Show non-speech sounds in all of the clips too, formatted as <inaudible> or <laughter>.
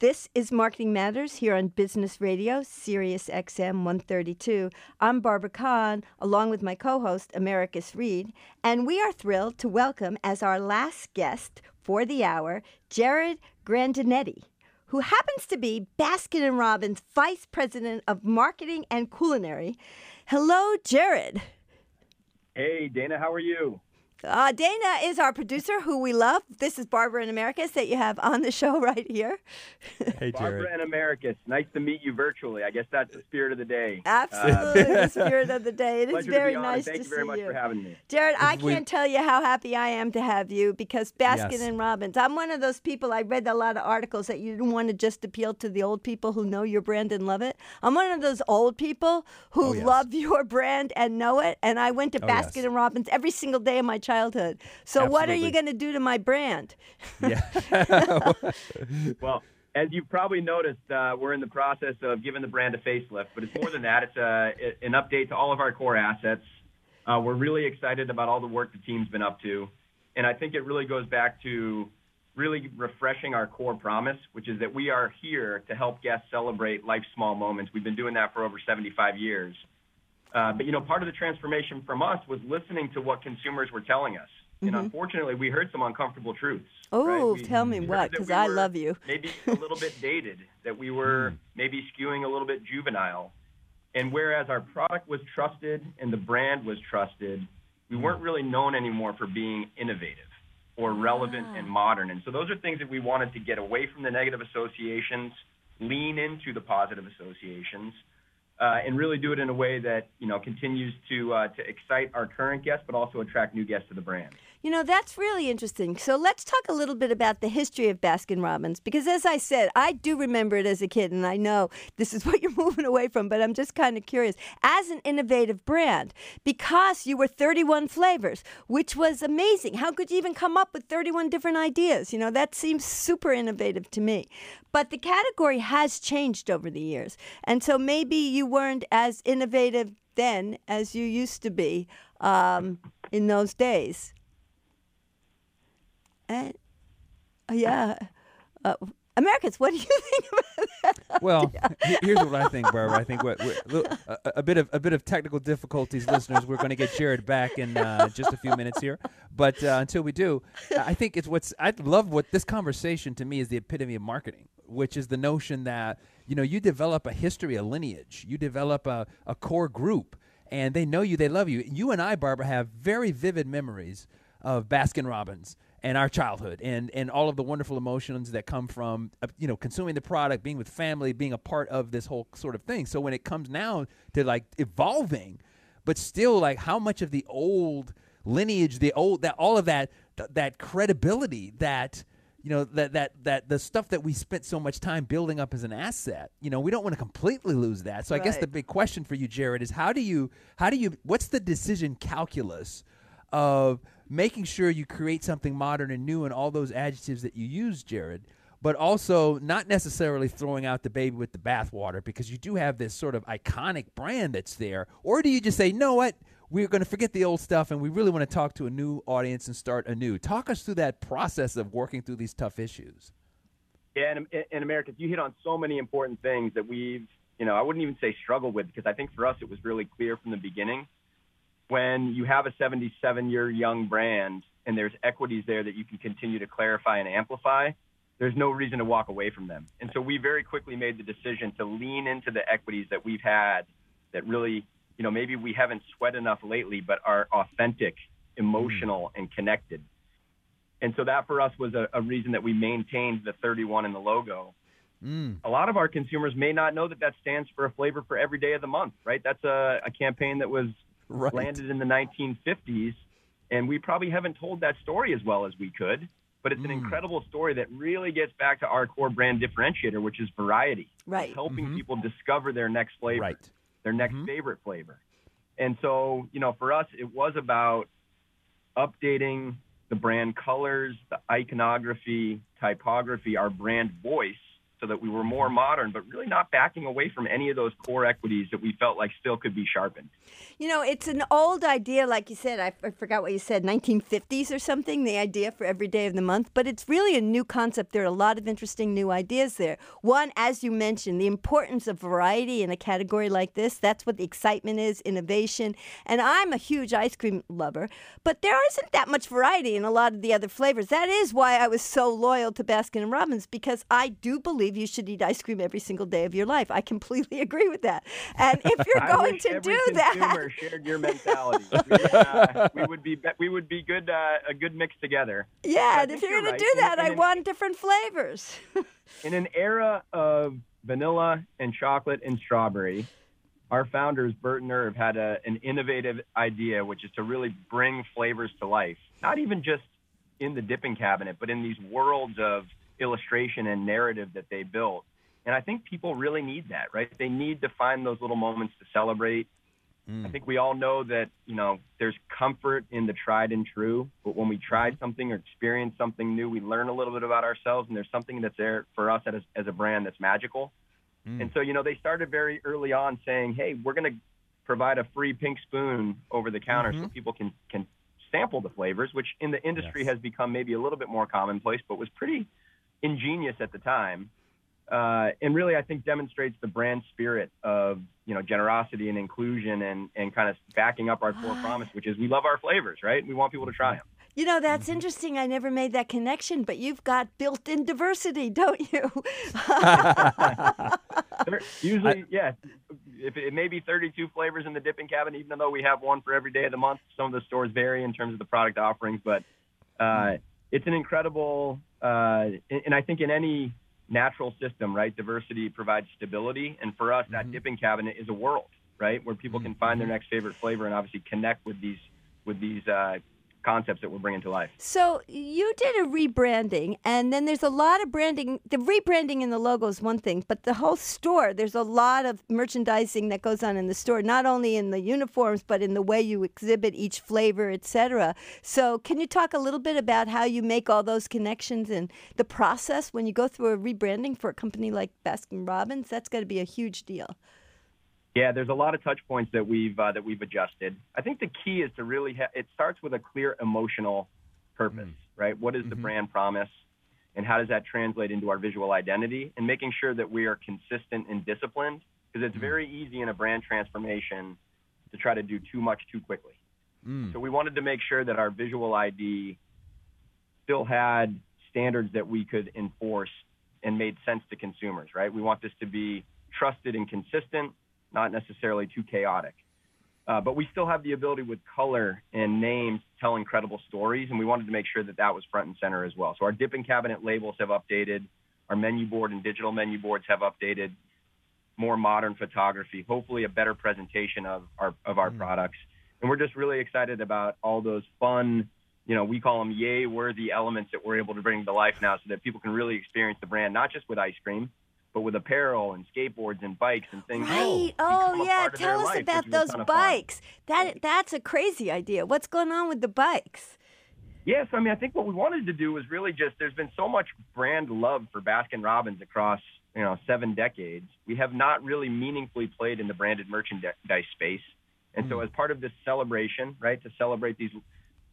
This is Marketing Matters here on Business Radio, Sirius XM 132. I'm Barbara Kahn, along with my co host, Americus Reed, and we are thrilled to welcome as our last guest for the hour, Jerid Grandinetti, who happens to be Baskin & Robbins Vice President of Marketing and Culinary. Hello, Jerid. Hey, Dana, how are you? Uh, Dana is our producer, who we love. This is Barbara and Americus that you have on the show <laughs> right here. Hey, Jerid. Barbara and Americus, nice to meet you virtually. I guess that's the spirit of the day. Absolutely, the <laughs> spirit of the day. It is very to nice and thank to you very see much you. for having me. Jerid, I We- can't tell you how happy I am to have you because Baskin Yes. and Robbins. I'm one of those people. I read a lot of articles that you didn't want to just appeal to the old people who know your brand and love it. I'm one of those old people who Oh, yes. love <laughs> your brand and know it. And I went to Oh, Baskin yes. and Robbins every single day of my childhood. So what are you going to do to my brand? Yeah. <laughs> Well, as you've probably noticed, uh, we're in the process of giving the brand a facelift, but it's more than that. It's a, it- an update to all of our core assets. Uh, we're really excited about all the work the team's been up to, and I think it really goes back to really refreshing our core promise, which is that we are here to help guests celebrate life's small moments. We've been doing that for over 75 years. Uh, but you know, part of the transformation from us was listening to what consumers were telling us. And unfortunately, we heard some uncomfortable truths. Mm-hmm. Oh, We- tell me what, because we I love you. Maybe a little bit <laughs> dated, that we were maybe skewing a little bit juvenile. And whereas our product was trusted and the brand was trusted, we weren't really known anymore for being innovative or relevant and modern. And so those are things that we wanted to get away from the negative associations, lean into the positive associations, and really do it in a way that you know continues to uh, to excite our current guests, but also attract new guests to the brand. You know, that's really interesting. So let's talk a little bit about the history of Baskin Robbins because as I said, I do remember it as a kid and I know this is <laughs> what you're moving away from, but I'm just kind of curious. As an innovative brand, because you were 31 flavors, which was amazing. How could you even come up with 31 different ideas? You know, that seems super innovative to me. But the category has changed over the years. And so maybe you weren't as innovative then as you used to be um, in those days. And uh, yeah, uh, Americus, what do you <laughs> think about that? well, he- here's what I think, Barbara. I think what, a, a bit of a bit of technical difficulties, listeners. We're going to get Jared back in uh, just a few minutes here, but uh, until we do, I think it's what's I love what this conversation to me is the epitome of marketing, which is the notion that you know you develop a history, a lineage, you develop a, a core group, and they know you, they love you. You and I, Barbara, have very vivid memories of Baskin Robbins and our childhood and and all of the wonderful emotions that come from uh, you know consuming the product being with family being a part of this whole sort of thing. So when it comes now to like evolving but still like how much of the old lineage the old that all of that th- that credibility that you know that that that the stuff that we spent so much time building up as an asset you know we don't want to completely lose that. So i guess the big question for you jerid is how do you how do you what's the decision calculus of making sure you create something modern and new and all those adjectives that you use, Jerid, but also not necessarily throwing out the baby with the bathwater because you do have this sort of iconic brand that's there. Or do you just say, no, what? We're going to forget the old stuff and we really want to talk to a new audience and start anew. Talk us through that process of working through these tough issues. Yeah, and in Americus, you hit on so many important things that we've, you know, I wouldn't even say struggled with because I think for us it was really clear from the beginning. When you have a 77 year young brand and there's equities there that you can continue to clarify and amplify, there's no reason to walk away from them. And so we very quickly made the decision to lean into the equities that we've had that really, you know, maybe we haven't sweat enough lately, but are authentic, emotional, and connected. And so that for us was a, a reason that we maintained the 31 in the logo. Mm. A lot of our consumers may not know that that stands for a flavor for every day of the month, right? That's a, a campaign that was Right. landed in the 1950s, and we probably haven't told that story as well as we could. But it's an Mm. incredible story that really gets back to our core brand differentiator, which is variety. Right. Helping Mhm. people discover their next flavor Right. their next Mhm. favorite flavor. And so, you know, for us, it was about updating the brand colors, the iconography, typography, our brand voice so that we were more modern, but really not backing away from any of those core equities that we felt like still could be sharpened. You know, it's an old idea, like you said. I, forgot what you said, 1950s or something, the idea for every day of the month. But it's really a new concept. There are a lot of interesting new ideas there. One, as you mentioned, the importance of variety in a category like this. That's what the excitement is, innovation. And I'm a huge ice cream lover, but there isn't that much variety in a lot of the other flavors. That is why I was so loyal to Baskin and Robbins because I do believe you should eat ice cream every single day of your life. I completely <laughs> agree with that. And if you're <laughs> going to do that, consumer <laughs> shared your mentality. we, uh, we would be we would be good uh, a good mix together. yeah, and if you're you're going to right. do In- that, in I an- want different flavors. In an era of vanilla and chocolate and strawberry, our founders, Bert and Irv, had a, an innovative idea, which is to really bring flavors to life. Not even just in the dipping cabinet, but in these worlds of illustration and narrative that they built. And I think people really need that, right? They need to find those little moments to celebrate. Hmm. I think we all know that, you know, there's comfort in the tried and true, but when we try mm-hmm. something or experience something new, we learn a little bit about ourselves and there's something that's there for us as, as a brand that's magical. Hmm. And so, you know, they started very early on saying, hey, we're going to provide a free pink spoon over the counter so mm-hmm. people can, can sample the flavors, which in the industry Yes. has become maybe a little bit more commonplace, but was pretty ingenious at the time. Uh, and really, I think demonstrates the brand spirit of you know generosity and inclusion, and and kind of backing up our core promise, which is we love our flavors, right? We want people to try them. You know, that's Mm-hmm. interesting. I never made that connection, but you've got built in diversity, don't you? <laughs> Usually, yeah, if it, it may be 32 flavors in the dipping cabinet, even though we have one for every day of the month. Some of the stores vary in terms of the product offerings, but uh, it's an incredible, uh, and I think in any natural system, right, diversity provides stability, and for us, that dipping cabinet is a world, right, where people can find their next favorite flavor and obviously connect with these with these uh, concepts that we're bringing to life. So you did a rebranding, and then there's a lot of branding. The rebranding and the logo is one thing, but the whole store, there's a lot of merchandising that goes on in the store, not only in the uniforms, but in the way you exhibit each flavor, etc. So can you talk a little bit about how you make all those connections and the process when you go through a rebranding for a company like Baskin Robbins? That's got to be a huge deal. Yeah, there's a lot of touch points that we've uh, that we've adjusted. I think the key is to really ha- it starts with a clear emotional purpose, mm-hmm. right? What is the mm-hmm. brand promise, and how does that translate into our visual identity? And making sure that we are consistent and disciplined, because it's mm-hmm. very easy in a brand transformation to try to do too much too quickly. Mm. So we wanted to make sure that our visual ID still had standards that we could enforce and made sense to consumers, right? We want this to be trusted and consistent, not necessarily too chaotic. Uh, but we still have the ability with color and names to tell incredible stories, and we wanted to make sure that that was front and center as well. So our dipping cabinet labels have updated, our menu board and digital menu boards have updated, more modern photography, hopefully a better presentation of our of our products, and we're just really excited about all those fun, you know, we call them yay worthy elements that we're able to bring to life now, so that people can really experience the brand not just with ice cream, but with apparel and skateboards and bikes and things. Right. Oh, yeah. part of their Tell us life, about which is a those ton of fun. bikes. That that's a crazy idea. What's going on with the bikes? Yes, I mean, I think what we wanted to do was really just there's been so much brand love for Baskin Robbins across you know seven decades. We have not really meaningfully played in the branded merchandise space, and so hmm. as part of this celebration, right, to celebrate these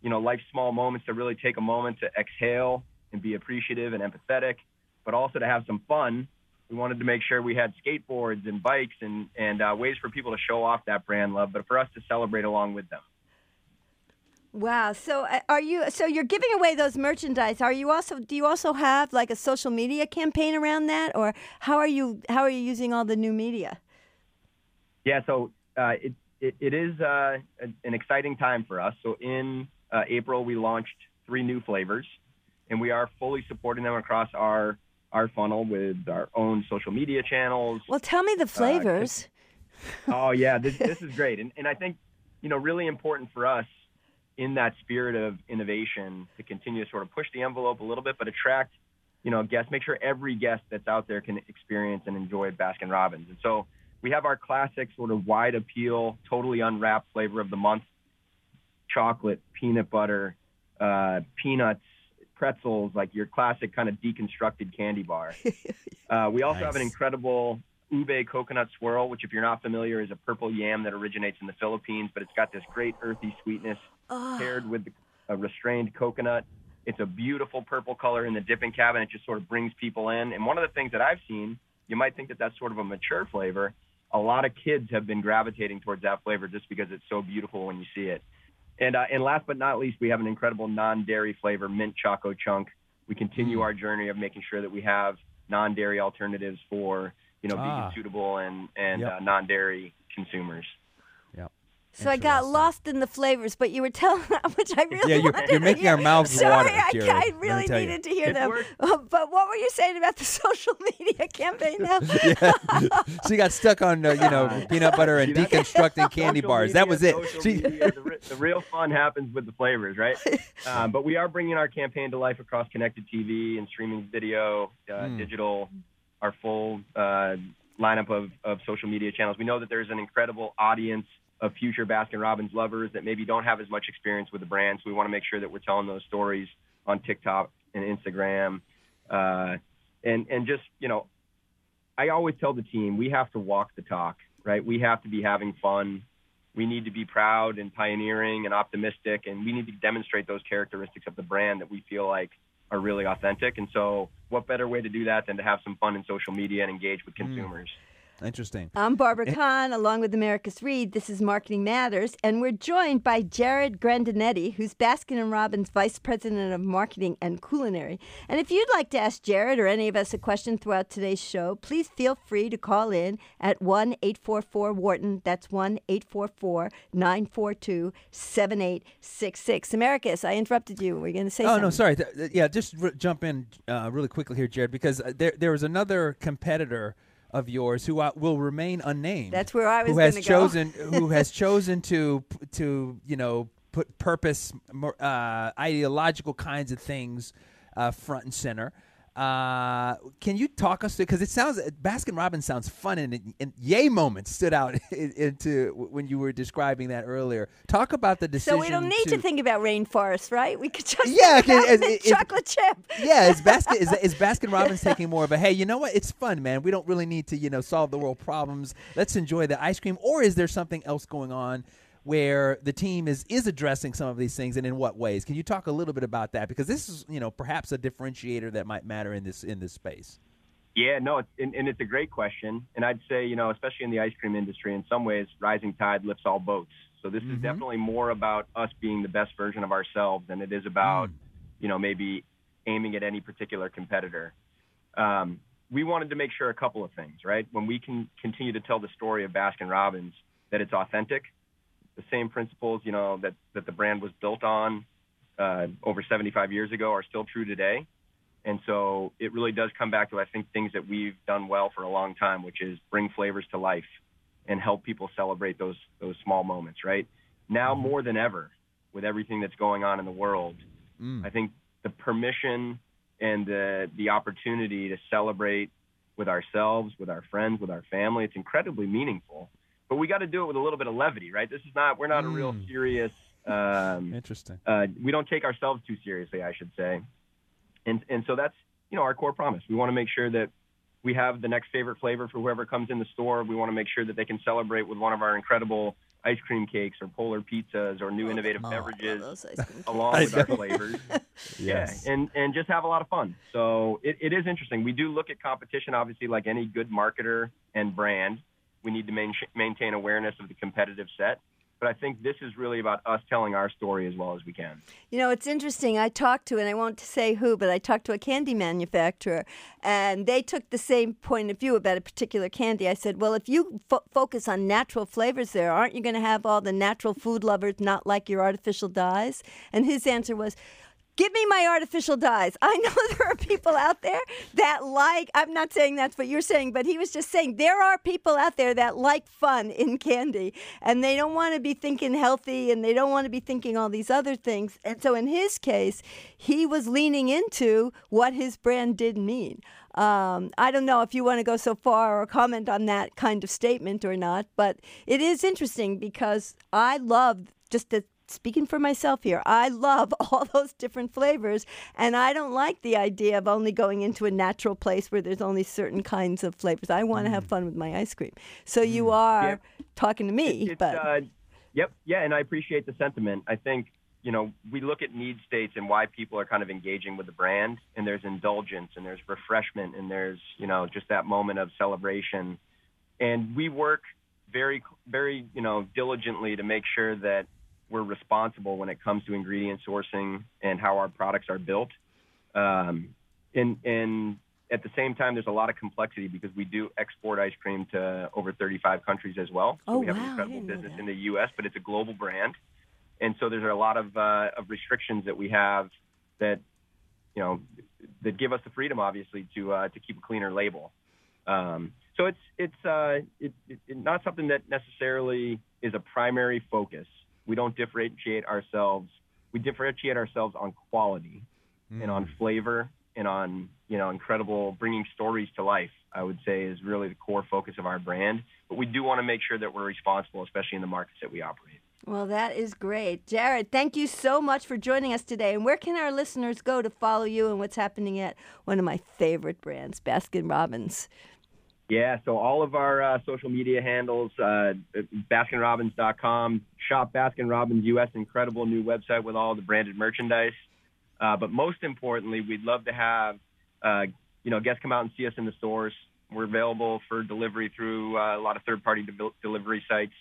you know life small moments, to really take a moment to exhale and be appreciative and empathetic, but also to have some fun. We wanted to make sure we had skateboards and bikes and and uh, ways for people to show off that brand love, but for us to celebrate along with them. Wow. So uh, are you? So you're giving away those merchandise. Are you also? Do you also have like a social media campaign around that, or how are you? How are you using all the new media? Yeah, so uh, it, it it is uh, an an exciting time for us. So in uh, April, we launched three new flavors, and we are fully supporting them across our our funnel with our own social media channels. Well, tell me the flavors. <laughs> oh yeah, this, this is great, and and I think you know really important for us in that spirit of innovation to continue to sort of push the envelope a little bit, but attract you know guests. Make sure every guest that's out there can experience and enjoy Baskin Robbins, and so we have our classic sort of wide appeal, totally unwrapped flavor of the month: chocolate, peanut butter, uh, peanuts, pretzels, like your classic kind of deconstructed candy bar. <laughs> uh, we also have an incredible ube coconut swirl, which, if you're not familiar, is a purple yam that originates in the Philippines, but it's got this great earthy sweetness Oh, paired with a restrained coconut. It's a beautiful purple color in the dipping cabinet. It just sort of brings people in. And one of the things that I've seen, you might think that that's sort of a mature flavor. A lot of kids have been gravitating towards that flavor just because it's so beautiful when you see it. And uh, and last but not least, we have an incredible non-dairy flavor, mint choco chunk. We continue Mm. our journey of making sure that we have non-dairy alternatives for you know Ah. vegan suitable and and Yep. uh, non-dairy consumers. So I got lost in the flavors, but you were telling <laughs> which I really Yeah, you're- wanted you're to making hear. our mouths Sorry, water, I, Jerid, I really tell you. needed to hear It's them. Uh, but what were you saying about the <laughs> social media campaign now? <laughs> yeah. she got stuck on uh, you know peanut butter and see, deconstructing candy Social bars. That was it. She, media, the, re- the real fun happens with the flavors, right? Um, but we are bringing our campaign to life across connected TV and streaming video, uh, Mm. digital, our full uh, lineup of, of social media channels. We know that there's an incredible audience of future Baskin Robbins lovers that maybe don't have as much experience with the brand. So we want to make sure that we're telling those stories on TikTok and Instagram. Uh, and, and just, you know, I always tell the team we have to walk the talk, right? We have to be having fun. We need to be proud and pioneering and optimistic, and we need to demonstrate those characteristics of the brand that we feel like are really authentic. And so, what better way to do that than to have some fun in social media and engage with consumers? Interesting. I'm Barbara Eh. Kahn, along with Americus Reed. This is Marketing Matters, and we're joined by Jerid Grandinetti, who's Baskin and Robbins Vice President of Marketing and Culinary. And if you'd like to ask Jerid or any of us a question throughout today's show, please feel free to call in at one eight four four Wharton. That's one eight four four nine four two seven eight six six. Americus, I interrupted you. We're going to say Oh something. no, sorry. Th- th- yeah, just r- jump in uh, really quickly here, Jerid, because uh, there there was another competitor of yours who uh, will remain unnamed. That's where I was who has chosen who <laughs> has chosen to to you know put purpose uh, ideological kinds of things uh, front and center. Uh, can you talk us through? Because it sounds Baskin Robbins sounds fun, and, and yay moments stood out <laughs> into when you were describing that earlier. Talk about the decision. So we don't need to, think about rainforests, right? We could just Yeah, think about okay, mint it- it- chocolate chip. yeah, is Baskin <laughs> is, is Baskin Robbins taking more of a hey, you know what? It's fun, man. We don't really need to, you know, solve the world problems. Let's enjoy the ice cream. Or is there something else going on where the team is is addressing some of these things and in what ways? Can you talk a little bit about that? Because this is, you know, perhaps a differentiator that might matter in this in this space. Yeah, no, it's, and, and it's a great question. And I'd say, you know, especially in the ice cream industry, in some ways, rising tide lifts all boats. So this Mhm. is definitely more about us being the best version of ourselves than it is about, Mm. you know, maybe aiming at any particular competitor. Um, we wanted to make sure a couple of things, right? When we can continue to tell the story of Baskin Robbins, that it's authentic, the same principles, you know, that, that the brand was built on uh, over 75 years ago are still true today. And so it really does come back to, I think, things that we've done well for a long time, which is bring flavors to life and help people celebrate those those small moments, right? Now Mhm. more than ever, with everything that's going on in the world, Mm. I think the permission and the the opportunity to celebrate with ourselves, with our friends, with our family, it's incredibly meaningful. But we got to do it with a little bit of levity, right? This is not we're not a real Mm. serious um, Interesting. uh, we don't take ourselves too seriously, I should say. And and so that's you know our core promise. We want to make sure that we have the next favorite flavor for whoever comes in the store. We want to make sure that they can celebrate with one of our incredible ice cream cakes or polar pizzas or new innovative Oh, beverages those ice cream along with our <laughs> flavors. Yes. Yeah, and and just have a lot of fun. So it, it is interesting. We do look at competition, obviously, like any good marketer and brand. We need to main, maintain awareness of the competitive set. But I think this is really about us telling our story as well as we can. You know, it's interesting. I talked to, and I won't say who, but I talked to a candy manufacturer, and they took the same point of view about a particular candy. I said, Well, if you fo- focus on natural flavors there, aren't you going to have all the natural food lovers not like your artificial dyes? And his answer was, Give me my artificial dyes. I know <laughs> there are people out there that like, I'm not saying that's what you're saying, but he was just saying there are people out there that like fun in candy and they don't want to be thinking healthy and they don't want to be thinking all these other things. And so in his case, he was leaning into what his brand did mean. Um, I don't know if you want to go so far or comment on that kind of statement or not, but it is interesting because I love just to speaking for myself here, I love <laughs> all those different flavors, and I don't like the idea of only going into a natural place where there's only certain kinds of flavors. I want to have fun with my ice cream. So you are Yeah. talking to me, It's, but uh, yep, yeah, and I appreciate the sentiment. I think you know we look at need states and why people are kind of engaging with the brand, and there's indulgence, and there's refreshment, and there's you know just that moment of celebration, and we work very very you know diligently to make sure that we're responsible when it comes to ingredient sourcing and how our products are built. Um, and and at the same time, there's a lot of complexity because we do export ice cream to over 35 countries as well. So Oh, we have wow, an incredible business in the U.S., but it's a global brand, and so there's a lot of uh, of restrictions that we have that you know that give us the freedom, obviously, to uh, to keep a cleaner label. Um, so it's it's uh, it, it, not something that necessarily is a primary focus. We don't differentiate ourselves. We differentiate ourselves on quality and on mm. flavor and on you know incredible bringing stories to life. I would say is really the core focus of our brand. But we do want to make sure that we're responsible, especially in the markets that we operate. Well, that is great. Jerid, thank you so much for joining us today. And where can our listeners go to follow you and what's happening at one of my favorite brands, Baskin Robbins? Yeah, so all of our uh, social media handles, uh, BaskinRobbins.com, shop Baskin Robbins US, incredible new website with all the branded merchandise. Uh, but most importantly, we'd love to have uh, you know guests come out and see us in the stores. We're available for delivery through uh, a lot of third-party de- delivery sites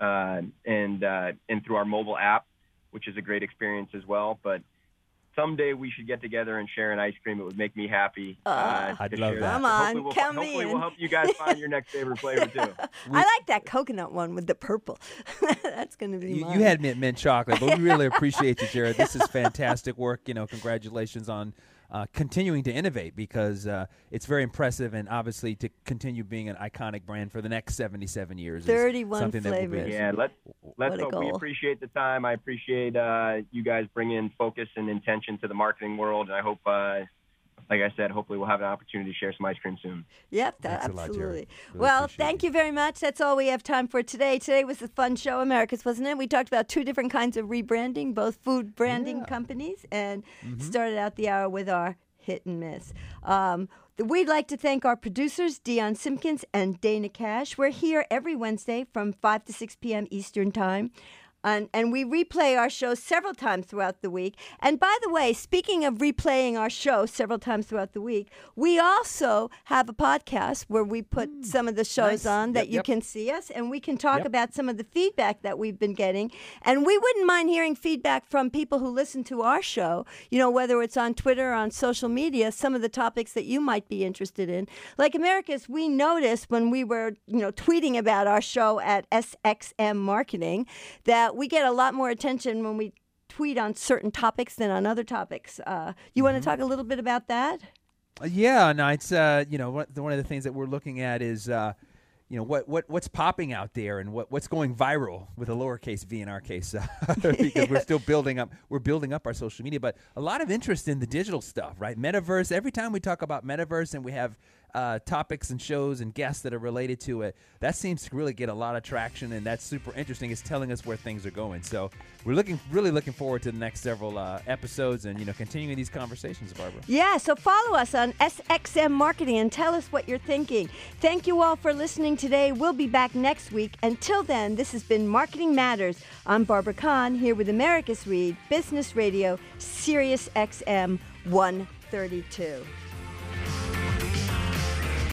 uh, and uh, and through our mobile app, which is a great experience as well. But someday we should get together and share an ice cream. It would make me happy. Uh, I'd to love share that. Come Hopefully on, we'll, count me hopefully in. we'll help you guys find your next favorite flavor too. <laughs> I like that coconut one with the purple. <laughs> That's going to be You, mine. you had mint, mint chocolate, but we really <laughs> appreciate you, Jerid. This is fantastic work. You know, congratulations on uh, continuing to innovate because uh, it's very impressive, and obviously to continue being an iconic brand for the next 77 years. is 31 something that will flavors. be- Yeah, let's let's hope. We appreciate the time. I appreciate uh, you guys bringing focus and intention to the marketing world, and I hope, uh, like I said, hopefully we'll have an opportunity to share some ice cream soon. Yep, that, Thanks a lot, absolutely. Really well, thank it. you very much. That's all we have time for today. Today was a fun show, Americus, wasn't it? We talked about two different kinds of rebranding, both food branding Yeah. companies, and Mm-hmm. started out the hour with our hit and miss. Um, We'd like to thank our producers, Dion Simpkins and Dana Cash. We're here every Wednesday from 5 to 6 p.m. Eastern Time. And, and we replay our show several times throughout the week. And by the way, speaking of replaying our show several times throughout the week, we also have a podcast where we put hmm. some of the shows nice. on that Yep, you yep. can see us and we can talk Yep. about some of the feedback that we've been getting. And we wouldn't mind hearing feedback from people who listen to our show, you know, whether it's on Twitter or on social media, some of the topics that you might be interested in. Like Americus, we noticed when we were, you know, tweeting about our show at SXM Marketing that we get a lot more attention when we tweet on certain topics than on other topics. Uh, you want to talk a little bit about that? Uh, Yeah, no, it's uh, you know, one one of the things that we're looking at is uh, you know, what what what's popping out there and what what's going viral with a lowercase v in our case uh, <laughs> because we're <laughs> still building up we're building up our social media, but a lot of interest in the digital stuff, right? Metaverse. Every time we talk about metaverse and we have uh, topics and shows and guests that are related to it, that seems to really get a lot of traction, and that's super interesting. It's telling us where things are going. So we're looking really looking forward to the next several uh, episodes and you know continuing these conversations, Barbara. Yeah, so follow us on SXM Marketing and tell us what you're thinking. Thank you all for listening today. We'll be back next week. Until then, this has been Marketing Matters. I'm Barbara Kahn here with Americus Reed Business Radio, Sirius XM 132.